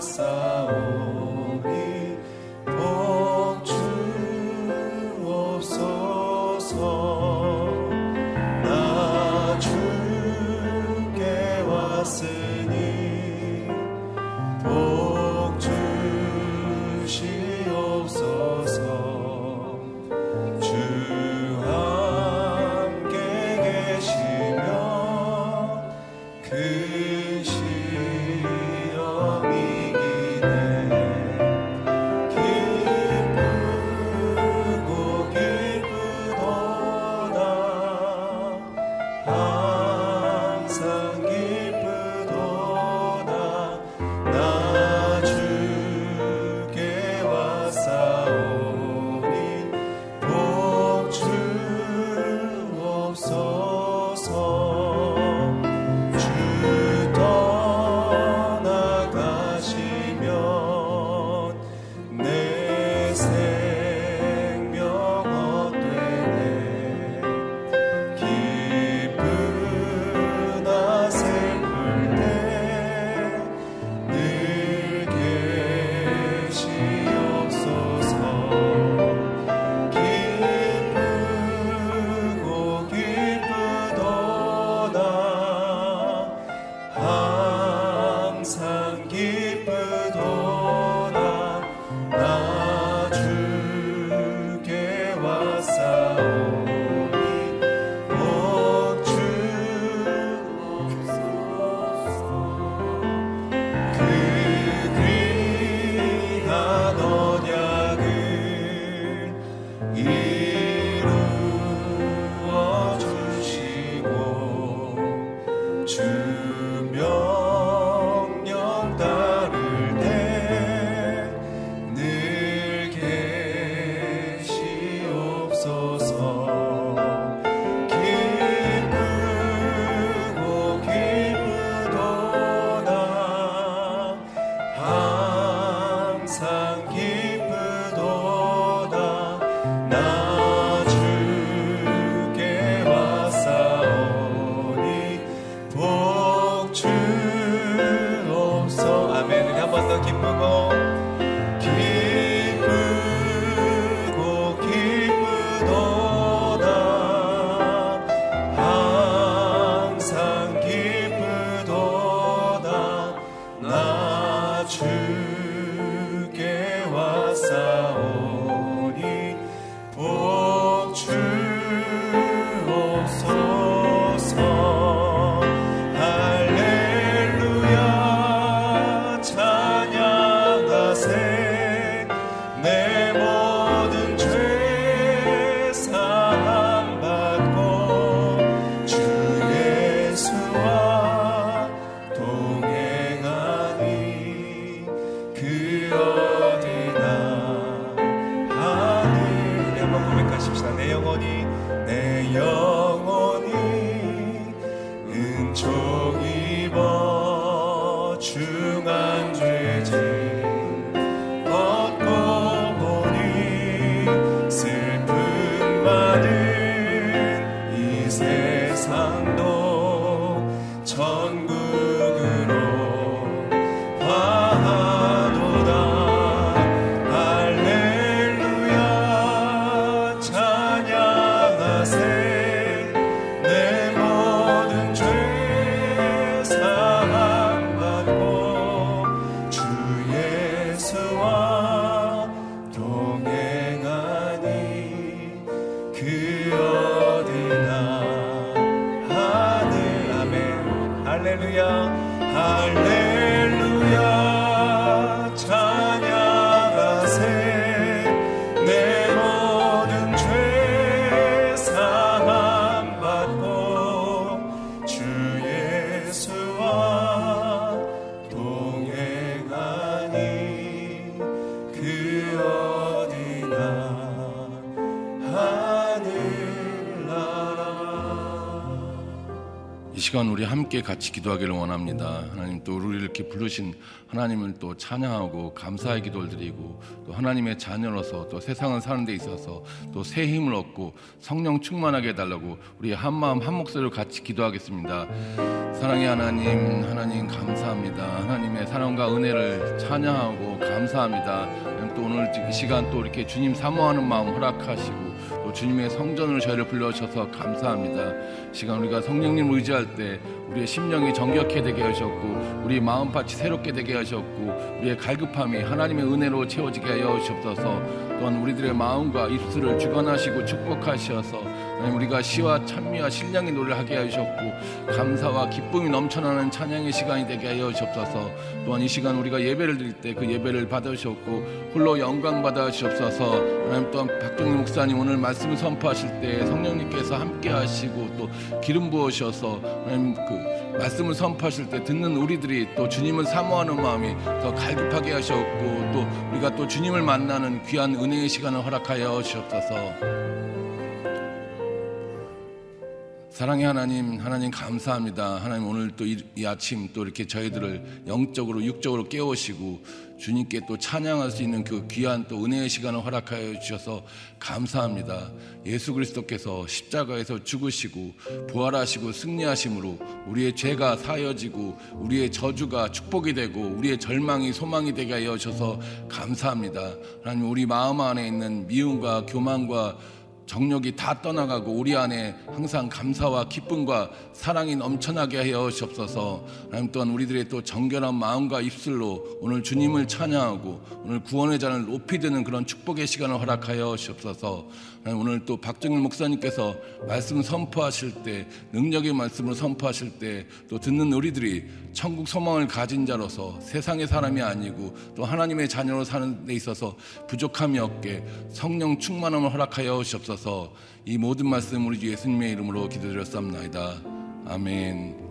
saúde. name. 함께 같이 기도하기를 원합니다. 하나님 또 우리를 이렇게 부르신 하나님을 또 찬양하고 감사의 기도를 드리고 또 하나님의 자녀로서 또 세상을 사는 데 있어서 또 새 힘을 얻고 성령 충만하게 해달라고 우리 한 마음 한 목소리로 같이 기도하겠습니다. 사랑의 하나님, 하나님 감사합니다. 하나님의 사랑과 은혜를 찬양하고 감사합니다. 또 오늘 이 시간 또 이렇게 주님 사모하는 마음 허락하시고 또 주님의 성전으로 저희를 불러주셔서 감사합니다. 시간 우리가 성령님 의지할 때 우리의 심령이 정결케 되게 하셨고 우리 마음밭이 새롭게 되게 하셨고 우리의 갈급함이 하나님의 은혜로 채워지게 하여 주옵소서. 또한 우리들의 마음과 입술을 주관하시고 축복하셔서 하나님 우리가 시와 찬미와 신령의 노래를 하게 하셨고 감사와 기쁨이 넘쳐나는 찬양의 시간이 되게 하여 주옵소서. 또한 이 시간 우리가 예배를 드릴 때 그 예배를 받으셨고 홀로 영광 받아 주옵소서. 하나님 또한 박종일 목사님 오늘 말씀을 선포하실 때 성령님께서 함께 하시고 또 기름 부으셔서 하나님 그 말씀을 선포하실 때 듣는 우리들이 또 주님을 사모하는 마음이 더 갈급하게 하셨고 또 우리가 또 주님을 만나는 귀한 은혜의 시간을 허락하여 주옵소서. 사랑의 하나님, 하나님 감사합니다. 하나님 오늘 또 이 아침 또 이렇게 저희들을 영적으로 육적으로 깨우시고 주님께 또 찬양할 수 있는 그 귀한 또 은혜의 시간을 허락하여 주셔서 감사합니다. 예수 그리스도께서 십자가에서 죽으시고 부활하시고 승리하심으로 우리의 죄가 사여지고 우리의 저주가 축복이 되고 우리의 절망이 소망이 되게 하여 주셔서 감사합니다. 하나님 우리 마음 안에 있는 미움과 교만과 정력이 다 떠나가고 우리 안에 항상 감사와 기쁨과 사랑이 넘쳐나게 하여 주옵소서. 하나님 또한 우리들의 또 정결한 마음과 입술로 오늘 주님을 찬양하고 오늘 구원의 잔을 높이 드는 그런 축복의 시간을 허락하여 주옵소서. 오늘 또 박정일 목사님께서 말씀 선포하실 때 능력의 말씀을 선포하실 때 또 듣는 우리들이 천국 소망을 가진 자로서 세상의 사람이 아니고 또 하나님의 자녀로 사는 데 있어서 부족함이 없게 성령 충만함을 허락하여 주옵소서 이 모든 말씀 우리 주 예수님의 이름으로 기도드렸습니다. 아멘.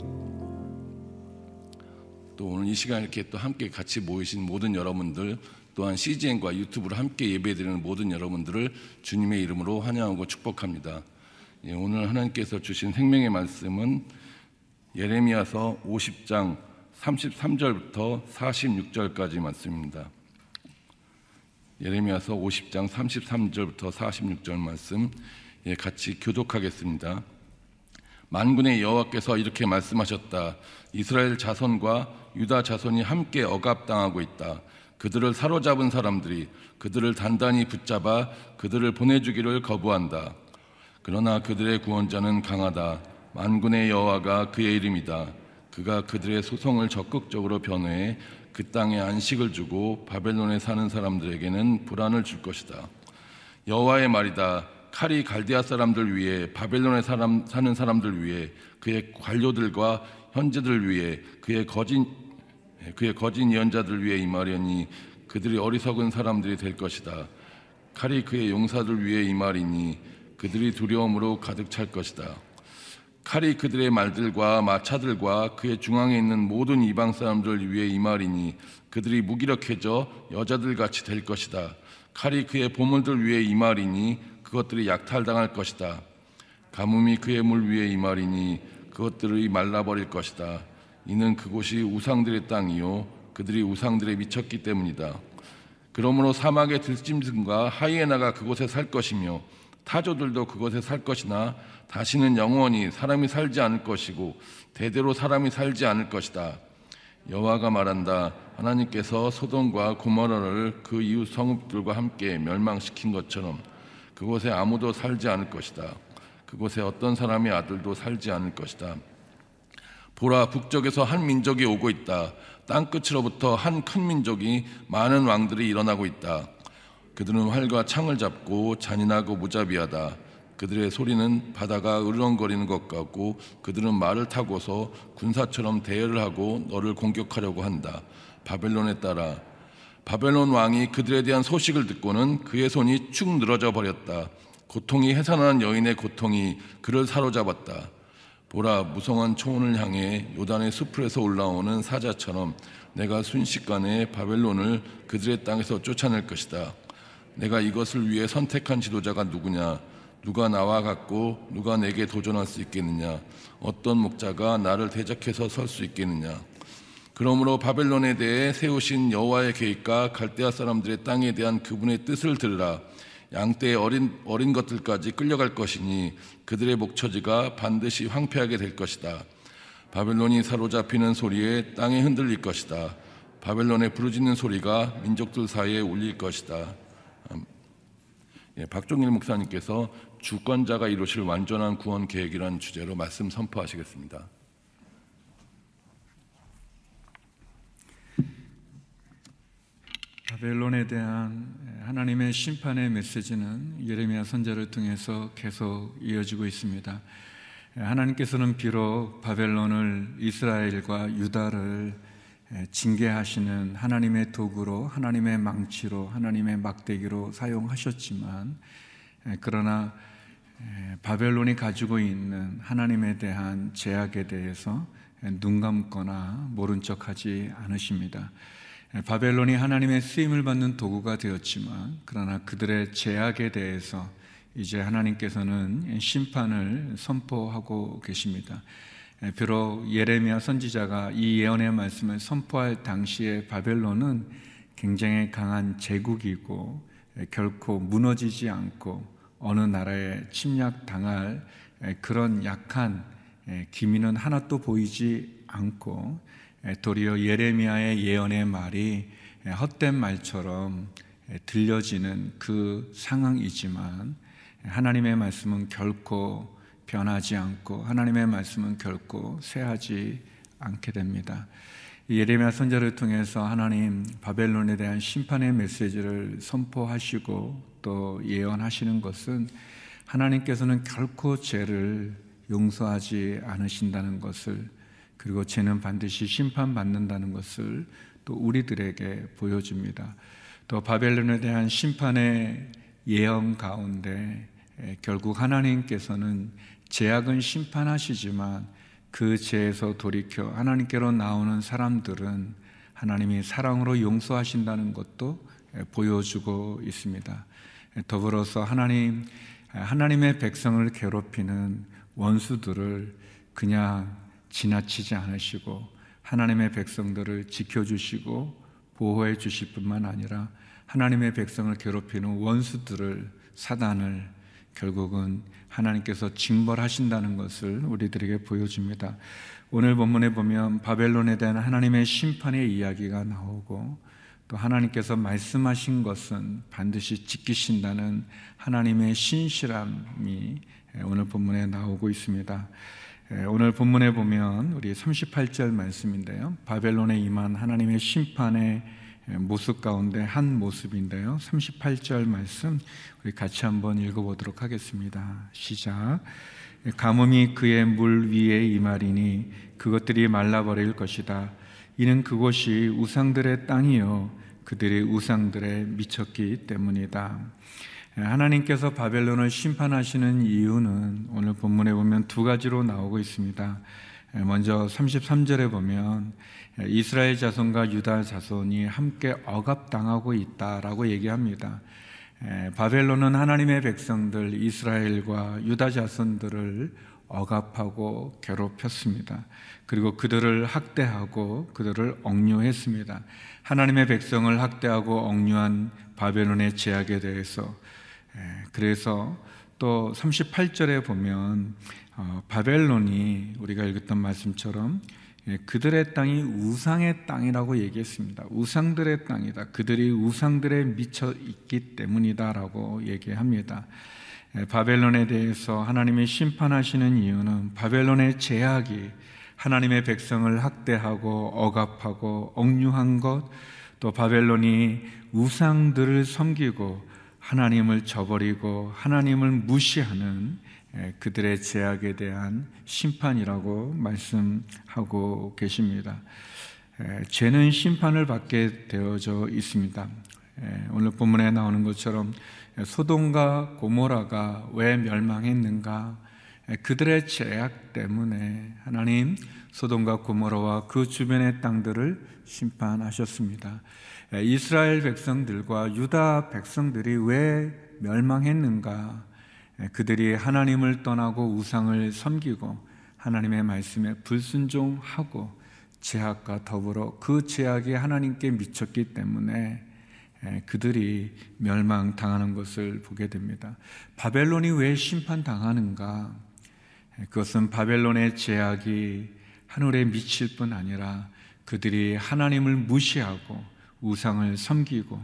또 오늘 이 시간 이렇게 또 함께 같이 모이신 모든 여러분들 또한 CGN과 유튜브로 함께 예배드리는 모든 여러분들을 주님의 이름으로 환영하고 축복합니다. 예, 오늘 하나님께서 주신 생명의 말씀은 예레미야서 50장 33절부터 46절까지 말씀입니다. 예레미야서 50장 33절부터 46절 말씀 예, 같이 교독하겠습니다. 만군의 여호와께서 이렇게 말씀하셨다. 이스라엘 자손과 유다 자손이 함께 억압당하고 있다. 그들을 사로잡은 사람들이 그들을 단단히 붙잡아 그들을 보내주기를 거부한다. 그러나 그들의 구원자는 강하다. 만군의 여호와가 그의 이름이다. 그가 그들의 소송을 적극적으로 변호해 그 땅에 안식을 주고 바벨론에 사는 사람들에게는 불안을 줄 것이다. 여호와의 말이다. 칼이 갈대아 사람들 위해 바벨론에 사람, 사는 사람들 위해 그의 관료들과 현재들 위해 그의 거짓 그의 거짓 예언자들 위해 임하려니 그들이 어리석은 사람들이 될 것이다. 칼이 그의 용사들 위해 임하리니 그들이 두려움으로 가득 찰 것이다. 칼이 그들의 말들과 마차들과 그의 중앙에 있는 모든 이방 사람들 위해 임하리니 그들이 무기력해져 여자들 같이 될 것이다. 칼이 그의 보물들 위해 임하리니 그것들이 약탈당할 것이다. 가뭄이 그의 물 위에 임하리니 그것들이 말라버릴 것이다. 이는 그곳이 우상들의 땅이요 그들이 우상들에 미쳤기 때문이다. 그러므로 사막의 들짐승과 하이에나가 그곳에 살 것이며 타조들도 그곳에 살 것이나 다시는 영원히 사람이 살지 않을 것이고 대대로 사람이 살지 않을 것이다. 여호와가 말한다. 하나님께서 소돔과 고모라를 그 이웃 성읍들과 함께 멸망시킨 것처럼 그곳에 아무도 살지 않을 것이다. 그곳에 어떤 사람의 아들도 살지 않을 것이다. 보라 북쪽에서 한 민족이 오고 있다. 땅 끝으로부터 한 큰 민족이 많은 왕들이 일어나고 있다. 그들은 활과 창을 잡고 잔인하고 무자비하다. 그들의 소리는 바다가 으르렁거리는 것 같고 그들은 말을 타고서 군사처럼 대열을 하고 너를 공격하려고 한다. 바벨론에 따라 바벨론 왕이 그들에 대한 소식을 듣고는 그의 손이 축 늘어져 버렸다. 고통이 해산하는 여인의 고통이 그를 사로잡았다. 보라 무성한 초원을 향해 요단의 숲에서 올라오는 사자처럼 내가 순식간에 바벨론을 그들의 땅에서 쫓아낼 것이다. 내가 이것을 위해 선택한 지도자가 누구냐? 누가 나와 같고 누가 내게 도전할 수 있겠느냐? 어떤 목자가 나를 대적해서 설 수 있겠느냐? 그러므로 바벨론에 대해 세우신 여호와의 계획과 갈대아 사람들의 땅에 대한 그분의 뜻을 들으라. 양떼의 어린 어린 것들까지 끌려갈 것이니 그들의 목처지가 반드시 황폐하게 될 것이다. 바벨론이 사로잡히는 소리에 땅이 흔들릴 것이다. 바벨론의 부르짖는 소리가 민족들 사이에 울릴 것이다. 음, 예, 박종일 목사님께서 주권자가 이루실 완전한 구원 계획이라는 주제로 말씀 선포하시겠습니다. 바벨론에 대한 하나님의 심판의 메시지는 예레미야 선자를 통해서 계속 이어지고 있습니다. 하나님께서는 비록 바벨론을 이스라엘과 유다를 징계하시는 하나님의 도구로, 하나님의 망치로, 하나님의 막대기로 사용하셨지만, 그러나 바벨론이 가지고 있는 하나님에 대한 제약에 대해서 눈 감거나 모른 척하지 않으십니다. 바벨론이 하나님의 쓰임을 받는 도구가 되었지만 그러나 그들의 제약에 대해서 이제 하나님께서는 심판을 선포하고 계십니다. 비록 예레미야 선지자가 이 예언의 말씀을 선포할 당시에 바벨론은 굉장히 강한 제국이고 결코 무너지지 않고 어느 나라에 침략당할 그런 약한 기미는 하나도 보이지 않고 도리어 예레미야의 예언의 말이 헛된 말처럼 들려지는 그 상황이지만 하나님의 말씀은 결코 변하지 않고 하나님의 말씀은 결코 쇠하지 않게 됩니다. 예레미야 선자를 통해서 하나님 바벨론에 대한 심판의 메시지를 선포하시고 또 예언하시는 것은 하나님께서는 결코 죄를 용서하지 않으신다는 것을 그리고 죄는 반드시 심판받는다는 것을 또 우리들에게 보여줍니다. 또 바벨론에 대한 심판의 예언 가운데 결국 하나님께서는 죄악은 심판하시지만 그 죄에서 돌이켜 하나님께로 나오는 사람들은 하나님이 사랑으로 용서하신다는 것도 보여주고 있습니다. 더불어서 하나님 하나님의 백성을 괴롭히는 원수들을 그냥 지나치지 않으시고 하나님의 백성들을 지켜주시고 보호해 주실 뿐만 아니라 하나님의 백성을 괴롭히는 원수들을 사단을 결국은 하나님께서 징벌하신다는 것을 우리들에게 보여줍니다. 오늘 본문에 보면 바벨론에 대한 하나님의 심판의 이야기가 나오고 또 하나님께서 말씀하신 것은 반드시 지키신다는 하나님의 신실함이 오늘 본문에 나오고 있습니다. 예, 오늘 본문에 보면 우리 38절 말씀인데요. 바벨론에 임한 하나님의 심판의 모습 가운데 한 모습인데요. 38절 말씀 우리 같이 한번 읽어보도록 하겠습니다. 시작. 가뭄이 그의 물 위에 임하리니 그것들이 말라버릴 것이다. 이는 그곳이 우상들의 땅이요 그들이 우상들에 미쳤기 때문이다. 예, 하나님께서 바벨론을 심판하시는 이유는 오늘 본문에 보면 두 가지로 나오고 있습니다. 예, 먼저 33절에 보면 예, 이스라엘 자손과 유다 자손이 함께 억압당하고 있다라고 얘기합니다. 바벨론은 하나님의 백성들 이스라엘과 유다 자손들을 억압하고 괴롭혔습니다. 그리고 그들을 학대하고 그들을 억류했습니다. 하나님의 백성을 학대하고 억류한 바벨론의 제약에 대해서 예, 그래서 또 38절에 보면 어, 바벨론이 우리가 읽었던 말씀처럼 예, 그들의 땅이 우상의 땅이라고 얘기했습니다. 우상들의 땅이다. 그들이 우상들에 미쳐 있기 때문이다라고 얘기합니다. 예, 바벨론에 대해서 하나님이 심판하시는 이유는 바벨론의 제약이 하나님의 백성을 학대하고 억압하고 억류한 것, 또 바벨론이 우상들을 섬기고 하나님을 저버리고 하나님을 무시하는 그들의 제약에 대한 심판이라고 말씀하고 계십니다. 죄는 심판을 받게 되어져 있습니다. 오늘 본문에 나오는 것처럼 소돔과 고모라가 왜 멸망했는가? 그들의 죄악 때문에 하나님 소돔과 고모라와 그 주변의 땅들을 심판하셨습니다. 이스라엘 백성들과 유다 백성들이 왜 멸망했는가? 그들이 하나님을 떠나고 우상을 섬기고 하나님의 말씀에 불순종하고 제약과 더불어 그 제약이 하나님께 미쳤기 때문에 그들이 멸망당하는 것을 보게 됩니다. 바벨론이 왜 심판당하는가? 그것은 바벨론의 제약이 하늘에 미칠 뿐 아니라 그들이 하나님을 무시하고 우상을 섬기고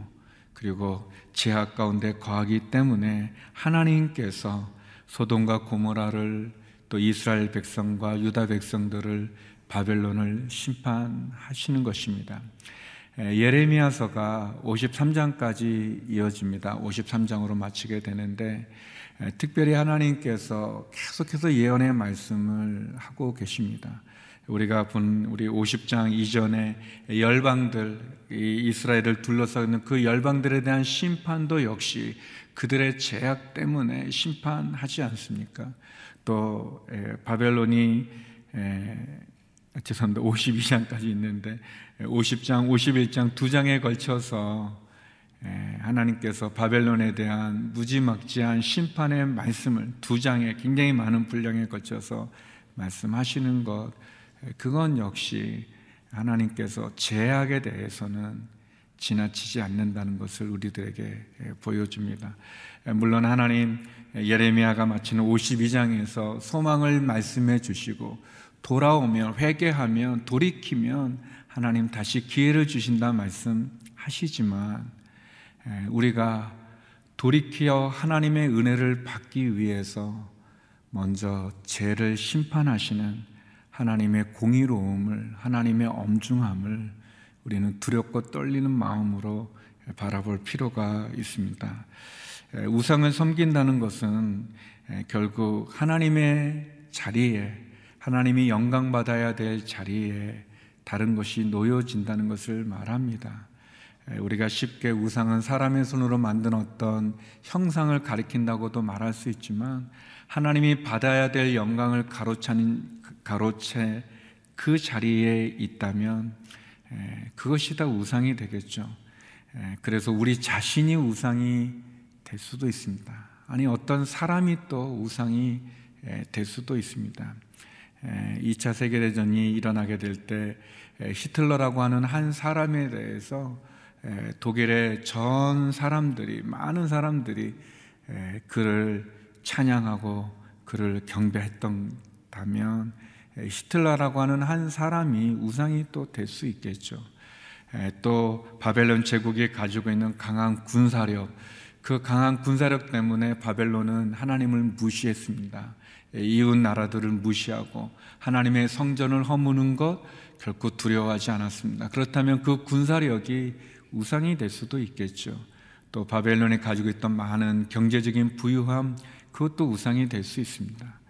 그리고 제약 가운데 거하기 때문에 하나님께서 소돔과 고모라를 또 이스라엘 백성과 유다 백성들을 바벨론을 심판하시는 것입니다. 예레미야서가 53장까지 이어집니다. 53장으로 마치게 되는데 특별히 하나님께서 계속해서 예언의 말씀을 하고 계십니다. 우리가 본 우리 50장 이전에 열방들 이스라엘을 둘러싸고 있는 그 열방들에 대한 심판도 역시 그들의 제약 때문에 심판하지 않습니까? 또 바벨론이 죄송합니다. 52장까지 있는데 50장, 51장 두 장에 걸쳐서 하나님께서 바벨론에 대한 무지막지한 심판의 말씀을 두 장에 굉장히 많은 분량에 걸쳐서 말씀하시는 것 그건 역시 하나님께서 제약에 대해서는 지나치지 않는다는 것을 우리들에게 보여줍니다. 물론 하나님 예레미야가 마치는 52장에서 소망을 말씀해 주시고 돌아오면 회개하면 돌이키면 하나님 다시 기회를 주신다 말씀하시지만 우리가 돌이키어 하나님의 은혜를 받기 위해서 먼저 죄를 심판하시는 하나님의 공의로움을, 하나님의 엄중함을 우리는 두렵고 떨리는 마음으로 바라볼 필요가 있습니다. 우상을 섬긴다는 것은 결국 하나님의 자리에, 하나님이 영광받아야 될 자리에 다른 것이 놓여진다는 것을 말합니다. 우리가 쉽게 우상은 사람의 손으로 만든 어떤 형상을 가리킨다고도 말할 수 있지만 하나님이 받아야 될 영광을 가로차는 가로채 그 자리에 있다면 그것이 다 우상이 되겠죠. 그래서 우리 자신이 우상이 될 수도 있습니다. 아니 어떤 사람이 또 우상이 될 수도 있습니다. 2차 세계대전이 일어나게 될 때 히틀러라고 하는 한 사람에 대해서 독일의 전 사람들이 많은 사람들이 그를 찬양하고 그를 경배했던다면 히틀러라고 하는 한 사람이 우상이 또 될 수 있겠죠. 또 바벨론 제국이 가지고 있는 강한 군사력, 그 강한 군사력 때문에 바벨론은 하나님을 무시했습니다. 이웃 나라들을 무시하고 하나님의 성전을 허무는 것 결코 두려워하지 않았습니다. 그렇다면 그 군사력이 우상이 될 수도 있겠죠. 또 바벨론이 가지고 있던 많은 경제적인 부유함, 그것도 우상이 될 수 있습니다.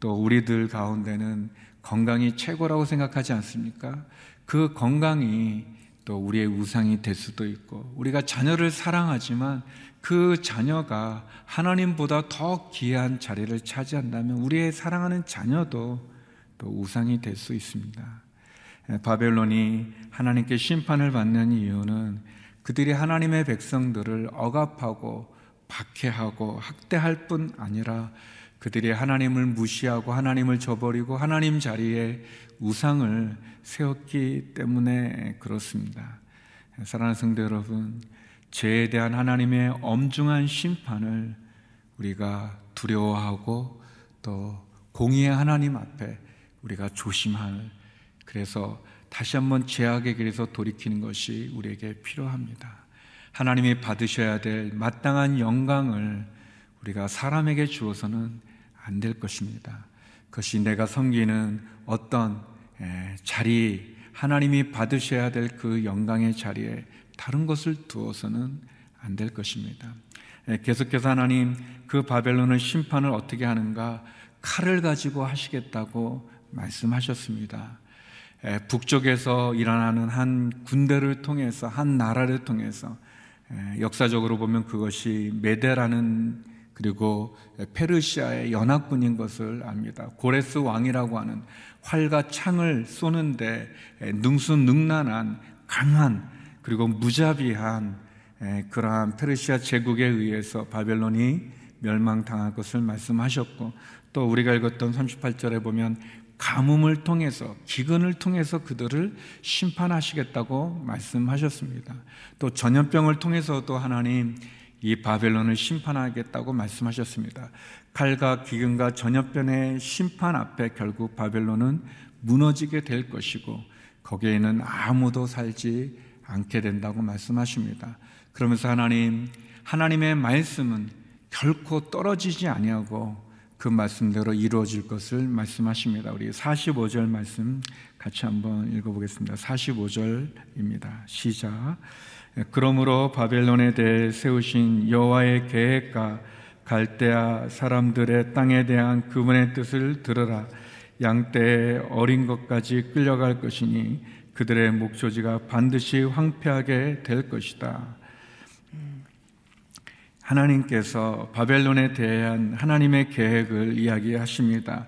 또 우리들 가운데는 건강이 최고라고 생각하지 않습니까? 그 건강이 또 우리의 우상이 될 수도 있고 우리가 자녀를 사랑하지만 그 자녀가 하나님보다 더 귀한 자리를 차지한다면 우리의 사랑하는 자녀도 또 우상이 될 수 있습니다. 바벨론이 하나님께 심판을 받는 이유는 그들이 하나님의 백성들을 억압하고 박해하고 학대할 뿐 아니라 그들이 하나님을 무시하고 하나님을 저버리고 하나님 자리에 우상을 세웠기 때문에 그렇습니다. 사랑하는 성도 여러분, 죄에 대한 하나님의 엄중한 심판을 우리가 두려워하고 또 공의의 하나님 앞에 우리가 조심할 그래서 다시 한번 죄악의 길에서 돌이키는 것이 우리에게 필요합니다. 하나님이 받으셔야 될 마땅한 영광을 우리가 사람에게 주어서는 안 될 것입니다. 그것이 내가 섬기는 어떤 자리, 하나님이 받으셔야 될 그 영광의 자리에 다른 것을 두어서는 안 될 것입니다. 계속해서 하나님 그 바벨론의 심판을 어떻게 하는가 칼을 가지고 하시겠다고 말씀하셨습니다. 북쪽에서 일어나는 한 군대를 통해서 한 나라를 통해서 역사적으로 보면 그것이 메데라는 그리고 페르시아의 연합군인 것을 압니다. 고레스 왕이라고 하는 활과 창을 쏘는데 능수능란한 강한 그리고 무자비한 그러한 페르시아 제국에 의해서 바벨론이 멸망당할 것을 말씀하셨고 또 우리가 읽었던 38절에 보면 가뭄을 통해서 기근을 통해서 그들을 심판하시겠다고 말씀하셨습니다. 또 전염병을 통해서도 하나님 이 바벨론을 심판하겠다고 말씀하셨습니다. 칼과 기근과 전염병의 심판 앞에 결국 바벨론은 무너지게 될 것이고 거기에는 아무도 살지 않게 된다고 말씀하십니다. 그러면서 하나님 하나님의 말씀은 결코 떨어지지 아니하고 그 말씀대로 이루어질 것을 말씀하십니다. 우리 45절 말씀 같이 한번 읽어보겠습니다. 45절입니다. 시작. 그러므로 바벨론에 대해 세우신 여호와의 계획과 갈대아 사람들의 땅에 대한 그분의 뜻을 들으라. 양떼의 어린 것까지 끌려갈 것이니 그들의 목조지가 반드시 황폐하게 될 것이다. 하나님께서 바벨론에 대한 하나님의 계획을 이야기하십니다.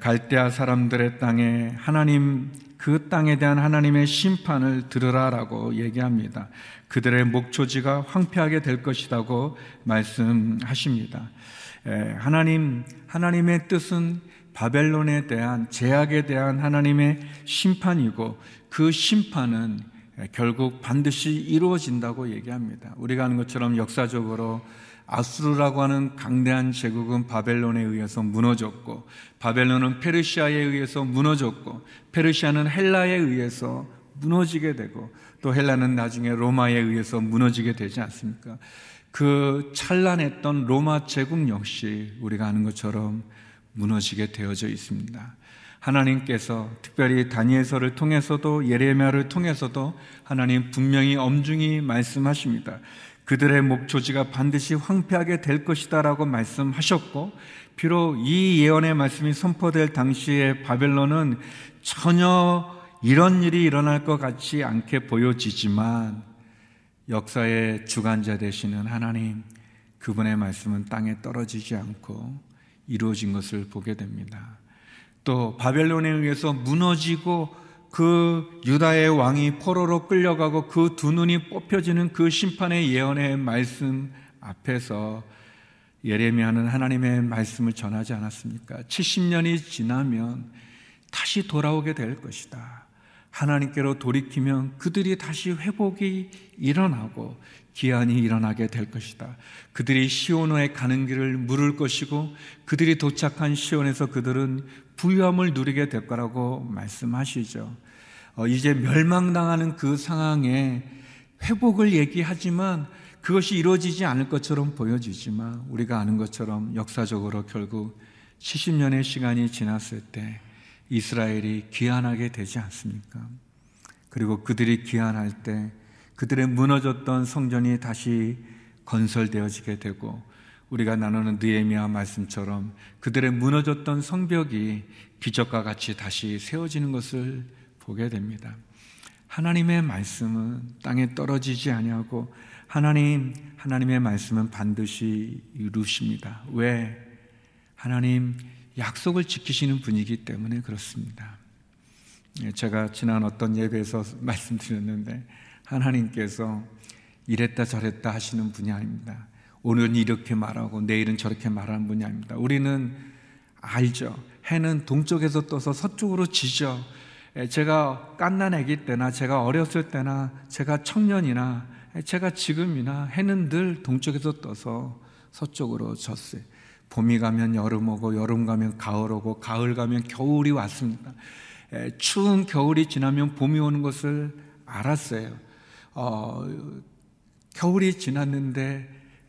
갈대아 사람들의 땅에 하나님 그 땅에 대한 하나님의 심판을 들으라라고 얘기합니다. 그들의 목초지가 황폐하게 될 것이라고 말씀하십니다. 하나님 하나님의 뜻은 바벨론에 대한 제약에 대한 하나님의 심판이고 그 심판은 결국 반드시 이루어진다고 얘기합니다. 우리가 아는 것처럼 역사적으로 아수르라고 하는 강대한 제국은 바벨론에 의해서 무너졌고 바벨론은 페르시아에 의해서 무너졌고 페르시아는 헬라에 의해서 무너지게 되고 또 헬라는 나중에 로마에 의해서 무너지게 되지 않습니까? 그 찬란했던 로마 제국 역시 우리가 아는 것처럼 무너지게 되어져 있습니다. 하나님께서 특별히 다니엘서를 통해서도 예레미야를 통해서도 하나님 분명히 엄중히 말씀하십니다. 그들의 목조지가 반드시 황폐하게 될 것이다라고 말씀하셨고 비록 이 예언의 말씀이 선포될 당시에 바벨론은 전혀 이런 일이 일어날 것 같지 않게 보여지지만 역사의 주관자 되시는 하나님 그분의 말씀은 땅에 떨어지지 않고 이루어진 것을 보게 됩니다. 또 바벨론에 의해서 무너지고 그 유다의 왕이 포로로 끌려가고 그 두 눈이 뽑혀지는 그 심판의 예언의 말씀 앞에서 예레미야는 하나님의 말씀을 전하지 않았습니까? 70년이 지나면 다시 돌아오게 될 것이다. 하나님께로 돌이키면 그들이 다시 회복이 일어나고 기한이 일어나게 될 것이다. 그들이 시온에 가는 길을 물을 것이고 그들이 도착한 시온에서 그들은 부유함을 누리게 될 거라고 말씀하시죠. 어, 이제 멸망당하는 그 상황에 회복을 얘기하지만 그것이 이루어지지 않을 것처럼 보여지지만 우리가 아는 것처럼 역사적으로 결국 70년의 시간이 지났을 때 이스라엘이 귀환하게 되지 않습니까? 그리고 그들이 귀환할 때 그들의 무너졌던 성전이 다시 건설되어지게 되고 우리가 나누는 느에미아 말씀처럼 그들의 무너졌던 성벽이 기적과 같이 다시 세워지는 것을 보게 됩니다. 하나님의 말씀은 땅에 떨어지지 아니하고 하나님 하나님의 말씀은 반드시 이루십니다. 왜? 하나님 약속을 지키시는 분이기 때문에 그렇습니다. 예, 제가 지난 어떤 예배에서 말씀드렸는데 하나님께서 이랬다 저랬다 하시는 분이 아닙니다. 오늘은 이렇게 말하고 내일은 저렇게 말하는 분이 아닙니다. 우리는 알죠. 해는 동쪽에서 떠서 서쪽으로 지죠. 제가 깐난 아기 때나 제가 어렸을 때나 제가 청년이나 제가 지금이나 해는 늘 동쪽에서 떠서 서쪽으로 졌어요. 봄이 가면 여름 오고 여름 가면 가을 오고 가을 가면 겨울이 왔습니다. 추운 겨울이 지나면 봄이 오는 것을 알았어요. 어, 겨울이 지났는데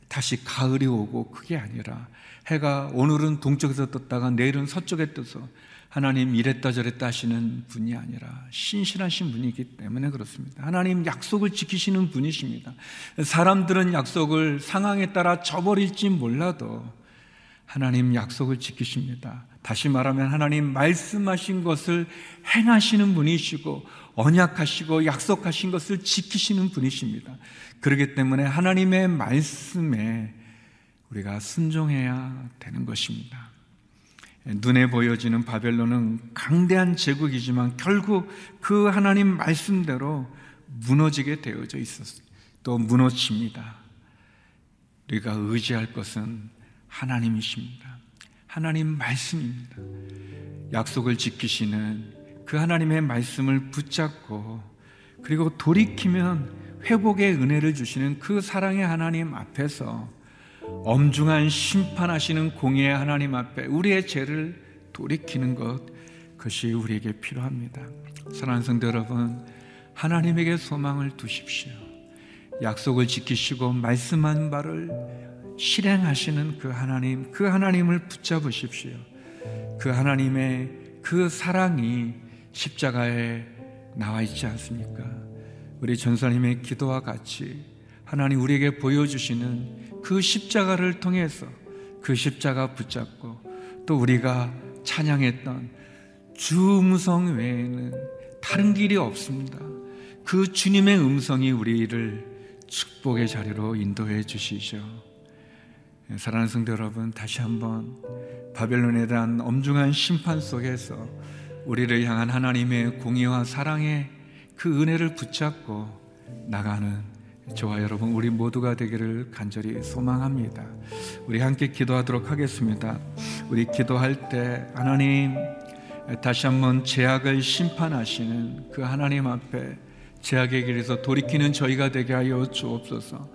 다시 가을이 오고 그게 아니라 해가 오늘은 동쪽에서 떴다가 내일은 서쪽에 떠서 하나님 이랬다 저랬다 하시는 분이 아니라 신실하신 분이기 때문에 그렇습니다. 하나님 약속을 지키시는 분이십니다. 사람들은 약속을 상황에 따라 저버릴지 몰라도 하나님 약속을 지키십니다. 다시 말하면 하나님 말씀하신 것을 행하시는 분이시고 언약하시고 약속하신 것을 지키시는 분이십니다. 그렇기 때문에 하나님의 말씀에 우리가 순종해야 되는 것입니다. 눈에 보여지는 바벨론은 강대한 제국이지만 결국 그 하나님 말씀대로 무너지게 되어져 있었어요. 또 무너집니다. 우리가 의지할 것은 하나님이십니다. 하나님 말씀입니다. 약속을 지키시는 그 하나님의 말씀을 붙잡고 그리고 돌이키면 회복의 은혜를 주시는 그 사랑의 하나님 앞에서 엄중한 심판하시는 공의의 하나님 앞에 우리의 죄를 돌이키는 것 그것이 우리에게 필요합니다. 사랑하는 성도 여러분, 하나님에게 소망을 두십시오. 약속을 지키시고 말씀한 바를 실행하시는 그 하나님, 그 하나님을 붙잡으십시오. 그 하나님의 그 사랑이 십자가에 나와 있지 않습니까? 우리 전사님의 기도와 같이 하나님 우리에게 보여주시는 그 십자가를 통해서 그 십자가 붙잡고 또 우리가 찬양했던 주 음성 외에는 다른 길이 없습니다. 그 주님의 음성이 우리를 축복의 자리로 인도해 주시죠. 사랑하는 성도 여러분, 다시 한번 바벨론에 대한 엄중한 심판 속에서 우리를 향한 하나님의 공의와 사랑의 그 은혜를 붙잡고 나가는 저와 여러분 우리 모두가 되기를 간절히 소망합니다. 우리 함께 기도하도록 하겠습니다. 우리 기도할 때 하나님 다시 한번 제약을 심판하시는 그 하나님 앞에 제약의 길에서 돌이키는 저희가 되게 하여 주옵소서.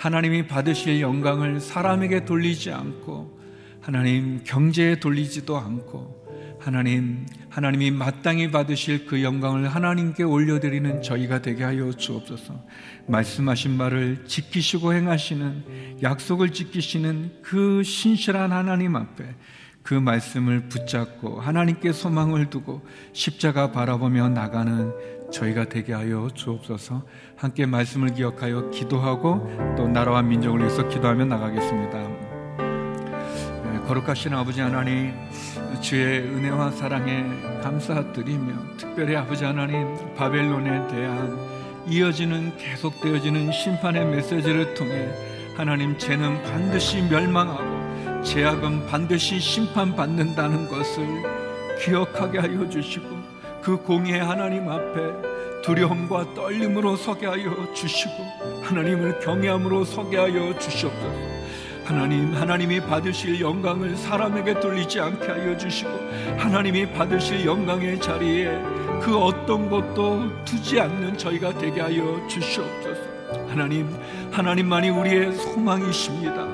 하나님이 받으실 영광을 사람에게 돌리지 않고 하나님 경제에 돌리지도 않고 하나님, 하나님이 마땅히 받으실 그 영광을 하나님께 올려드리는 저희가 되게 하여 주옵소서. 말씀하신 말을 지키시고 행하시는 약속을 지키시는 그 신실한 하나님 앞에 그 말씀을 붙잡고 하나님께 소망을 두고 십자가 바라보며 나가는 저희가 되게 하여 주옵소서. 함께 말씀을 기억하여 기도하고 또 나라와 민족을 위해서 기도하며 나가겠습니다. 네, 거룩하신 아버지 하나님. 주의 은혜와 사랑에 감사드리며 특별히 아버지 하나님 바벨론에 대한 이어지는 계속되어지는 심판의 메시지를 통해 하나님 죄는 반드시 멸망하고 죄악은 반드시 심판받는다는 것을 기억하게 하여 주시고 그 공의의 하나님 앞에 두려움과 떨림으로 서게 하여 주시고 하나님을 경외함으로 서게 하여 주시옵소서. 하나님, 하나님이 받으실 영광을 사람에게 돌리지 않게 하여 주시고, 하나님이 받으실 영광의 자리에 그 어떤 것도 두지 않는 저희가 되게 하여 주시옵소서. 하나님, 하나님만이 우리의 소망이십니다.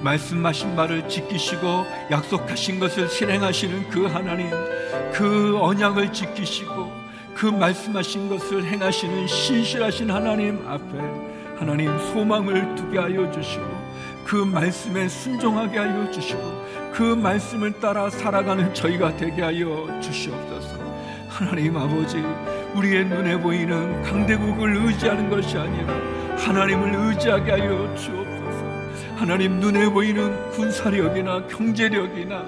말씀하신 말을 지키시고 약속하신 것을 실행하시는 그 하나님, 그 언약을 지키시고 그 말씀하신 것을 행하시는 신실하신 하나님 앞에 하나님 소망을 두게 하여 주시고 그 말씀에 순종하게 하여 주시고 그 말씀을 따라 살아가는 저희가 되게 하여 주시옵소서. 하나님 아버지, 우리의 눈에 보이는 강대국을 의지하는 것이 아니라 하나님을 의지하게 하여 주옵소서. 하나님 눈에 보이는 군사력이나 경제력이나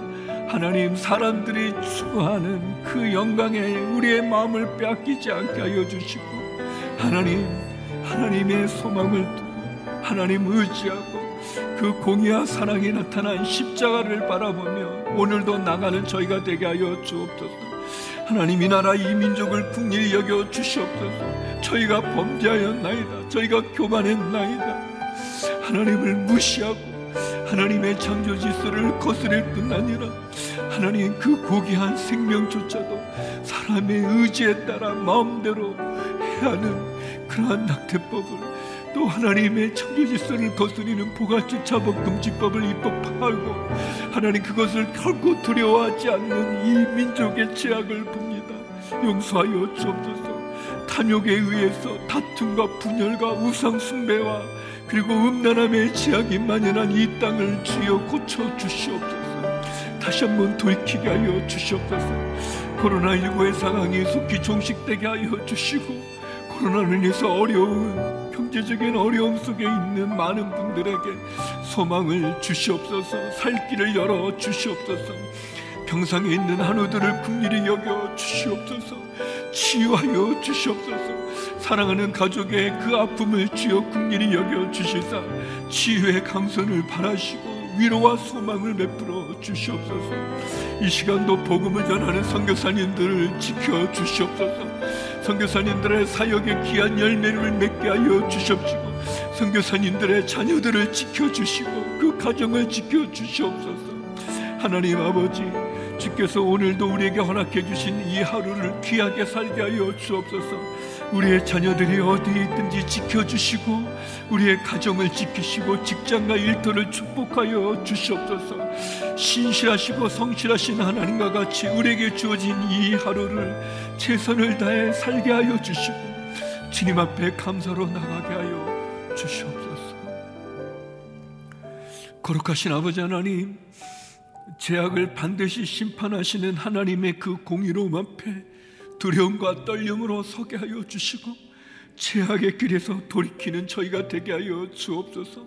하나님 사람들이 추구하는 그 영광에 우리의 마음을 빼앗기지 않게 하여 주시고 하나님 하나님의 소망을 두고 하나님 의지하고 그 공의와 사랑이 나타난 십자가를 바라보며 오늘도 나가는 저희가 되게 하여 주옵소서. 하나님 이 나라 이 민족을 국리 여겨 주시옵소서. 저희가 범죄하였나이다. 저희가 교만했나이다. 하나님을 무시하고 하나님의 창조 질서를 거스릴 뿐 아니라 하나님 그 고귀한 생명조차도 사람의 의지에 따라 마음대로 해야 하는 그러한 낙태법을 또 하나님의 창조 질서를 거스리는 부가주 차법 금지법을 입법하고 하나님 그것을 결코 두려워하지 않는 이 민족의 죄악을 봅니다. 용서하여 주옵소서. 탐욕에 의해서 다툼과 분열과 우상 숭배와 그리고 음란함의 죄악이 만연한 이 땅을 주여 고쳐 주시옵소서. 다시 한번 돌이키게 하여 주시옵소서. 코로나19의 상황이 속히 종식되게 하여 주시고 코로나로 인해서 어려운 경제적인 어려움 속에 있는 많은 분들에게 소망을 주시옵소서 살 길을 열어 주시옵소서 병상에 있는 한우들을 국리히 여겨 주시옵소서 치유하여 주시옵소서. 사랑하는 가족의 그 아픔을 주여 국리히 여겨 주시사 치유의 강선을 바라시고 위로와 소망을 베풀어 주시옵소서. 이 시간도 복음을 전하는 선교사님들을 지켜 주시옵소서. 선교사님들의 사역의 귀한 열매를 맺게 하여 주시옵시고 선교사님들의 자녀들을 지켜 주시고 그 가정을 지켜 주시옵소서. 하나님 아버지 주께서 오늘도 우리에게 허락해 주신 이 하루를 귀하게 살게 하여 주옵소서. 우리의 자녀들이 어디 있든지 지켜주시고 우리의 가정을 지키시고 직장과 일터를 축복하여 주시옵소서. 신실하시고 성실하신 하나님과 같이 우리에게 주어진 이 하루를 최선을 다해 살게 하여 주시고 주님 앞에 감사로 나가게 하여 주시옵소서. 거룩하신 아버지 하나님 죄악을 반드시 심판하시는 하나님의 그 공의로움 앞에 두려움과 떨림으로 서게 하여 주시고 죄악의 길에서 돌이키는 저희가 되게 하여 주옵소서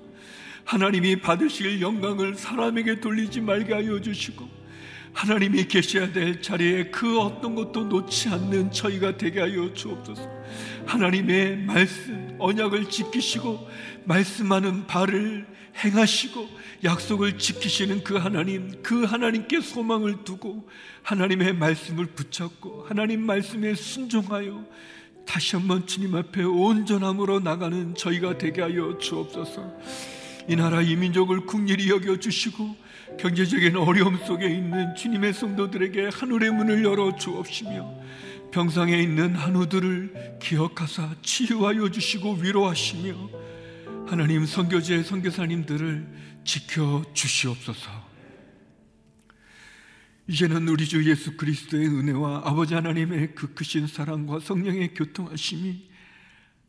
하나님이 받으실 영광을 사람에게 돌리지 말게 하여 주시고 하나님이 계셔야 될 자리에 그 어떤 것도 놓지 않는 저희가 되게 하여 주옵소서. 하나님의 말씀, 언약을 지키시고 말씀하는 바를 행하시고 약속을 지키시는 그 하나님, 그 하나님께 소망을 두고 하나님의 말씀을 붙잡고 하나님 말씀에 순종하여 다시 한번 주님 앞에 온전함으로 나가는 저희가 되게 하여 주옵소서. 이 나라 이 민족을 국리히 여겨 주시고 경제적인 어려움 속에 있는 주님의 성도들에게 하늘의 문을 열어 주옵시며 병상에 있는 한우들을 기억하사 치유하여 주시고 위로하시며 하나님 선교제 선교사님들을 지켜 주시옵소서. 이제는 우리 주 예수 그리스도의 은혜와 아버지 하나님의 그 크신 사랑과 성령의 교통하심이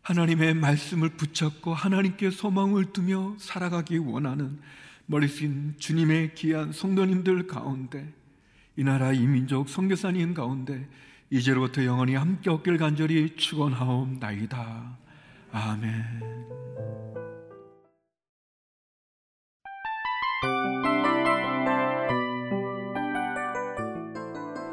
하나님의 말씀을 붙잡고 하나님께 소망을 두며 살아가기 원하는 머리신 주님의 귀한 성도님들 가운데 이 나라 이민족 성교사님 가운데 이제로부터 영원히 함께 없길 간절히 축원하옵나이다. 아멘.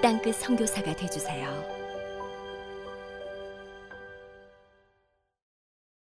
땅끝 성교사가 되주세요